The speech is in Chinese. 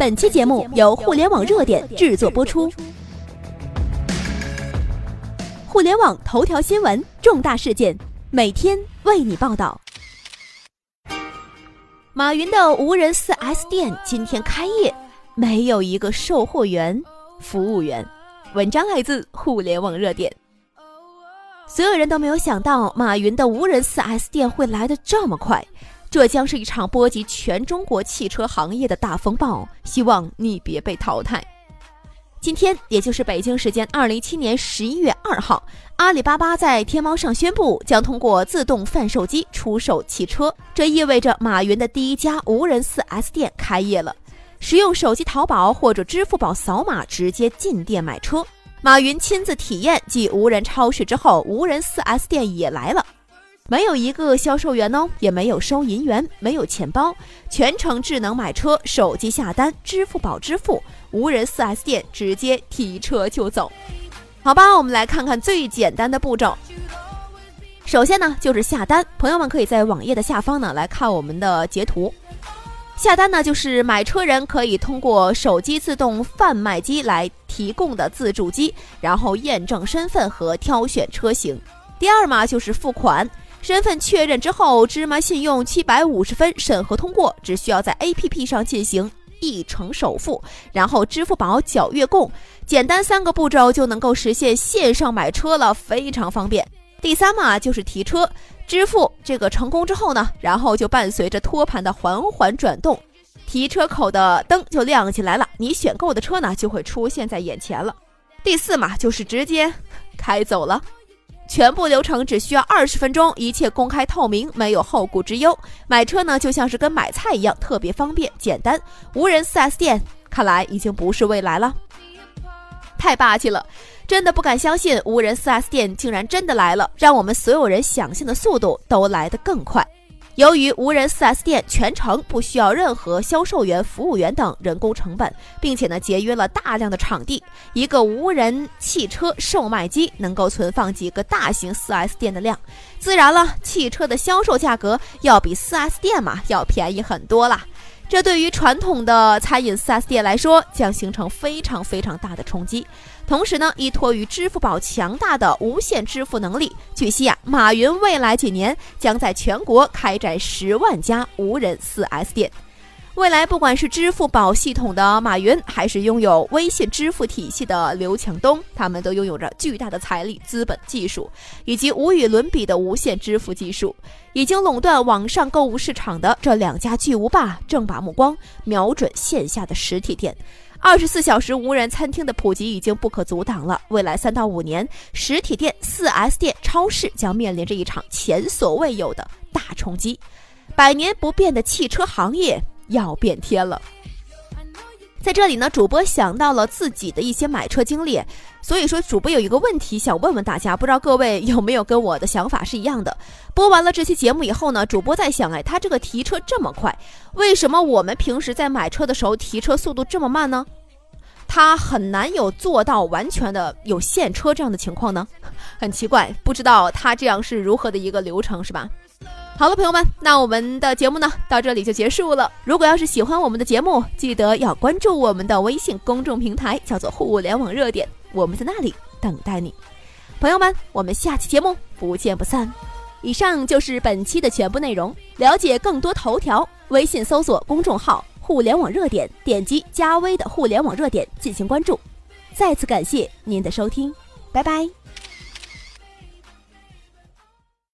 本期节目由互联网热点制作播出。互联网头条新闻，重大事件，每天为你报道。马云的无人 4S 店今天开业，没有一个售货员、服务员。文章来自互联网热点。所有人都没有想到，马云的无人 4S 店会来得这么快。这将是一场波及全中国汽车行业的大风暴，希望你别被淘汰。今天，也就是北京时间二零一七年十一月二号，阿里巴巴在天猫上宣布将通过自动贩售机出售汽车，这意味着马云的第一家无人 4S 店开业了。使用手机淘宝或者支付宝扫码直接进店买车。马云亲自体验继无人超市之后，无人 4S 店也来了。没有一个销售员哦，也没有收银员，没有钱包，全程智能买车，手机下单，支付宝支付，无人 4S 店直接提车就走。好吧，我们来看看最简单的步骤。首先呢，就是下单，朋友们可以在网页的下方呢来看我们的截图。下单呢，就是买车人可以通过手机自动贩卖机来提供的自助机，然后验证身份和挑选车型。第二嘛，就是付款。身份确认之后，芝麻信用七百五十分审核通过，只需要在 APP 上进行一成首付，然后支付宝缴月供，简单三个步骤就能够实现线上买车了，非常方便。第三嘛就是提车，支付这个成功之后呢，然后就伴随着托盘的缓缓转动，提车口的灯就亮起来了，你选购的车呢就会出现在眼前了。第四嘛就是直接开走了。全部流程只需要二十分钟，一切公开透明，没有后顾之忧。买车呢，就像是跟买菜一样，特别方便简单。无人 4S 店看来已经不是未来了，太霸气了，真的不敢相信，无人 4S 店竟然真的来了，让我们所有人想象的速度都来得更快。由于无人 4S 店全程不需要任何销售员、服务员等人工成本，并且呢节约了大量的场地，一个无人汽车售卖机能够存放几个大型 4S 店的量，自然了，汽车的销售价格要比 4S 店嘛要便宜很多了。这对于传统的餐饮 4S 店来说，将形成非常非常大的冲击。同时呢，依托于支付宝强大的无线支付能力，据悉啊，马云未来几年将在全国开展十万家无人 4S 店。未来，不管是支付宝系统的马云，还是拥有微信支付体系的刘强东，他们都拥有着巨大的财力、资本、技术，以及无与伦比的无线支付技术。已经垄断网上购物市场的这两家巨无霸，正把目光瞄准线下的实体店。二十四小时无人餐厅的普及已经不可阻挡了。未来三到五年，实体店、4S 店、超市将面临着一场前所未有的大冲击。百年不变的汽车行业。要变天了，在这里呢，主播想到了自己的一些买车经历，所以说主播有一个问题想问问大家，不知道各位有没有跟我的想法是一样的？播完了这期节目以后呢，主播在想，哎，他这个提车这么快，为什么我们平时在买车的时候提车速度这么慢呢？他很难有做到完全的有现车这样的情况呢？很奇怪，不知道他这样是如何的一个流程，是吧？好了，朋友们，那我们的节目呢到这里就结束了。如果要是喜欢我们的节目，记得要关注我们的微信公众平台，叫做“互联网热点”，我们在那里等待你。朋友们，我们下期节目不见不散。以上就是本期的全部内容。了解更多头条，微信搜索公众号“互联网热点”，点击加微的“互联网热点”进行关注。再次感谢您的收听，拜拜。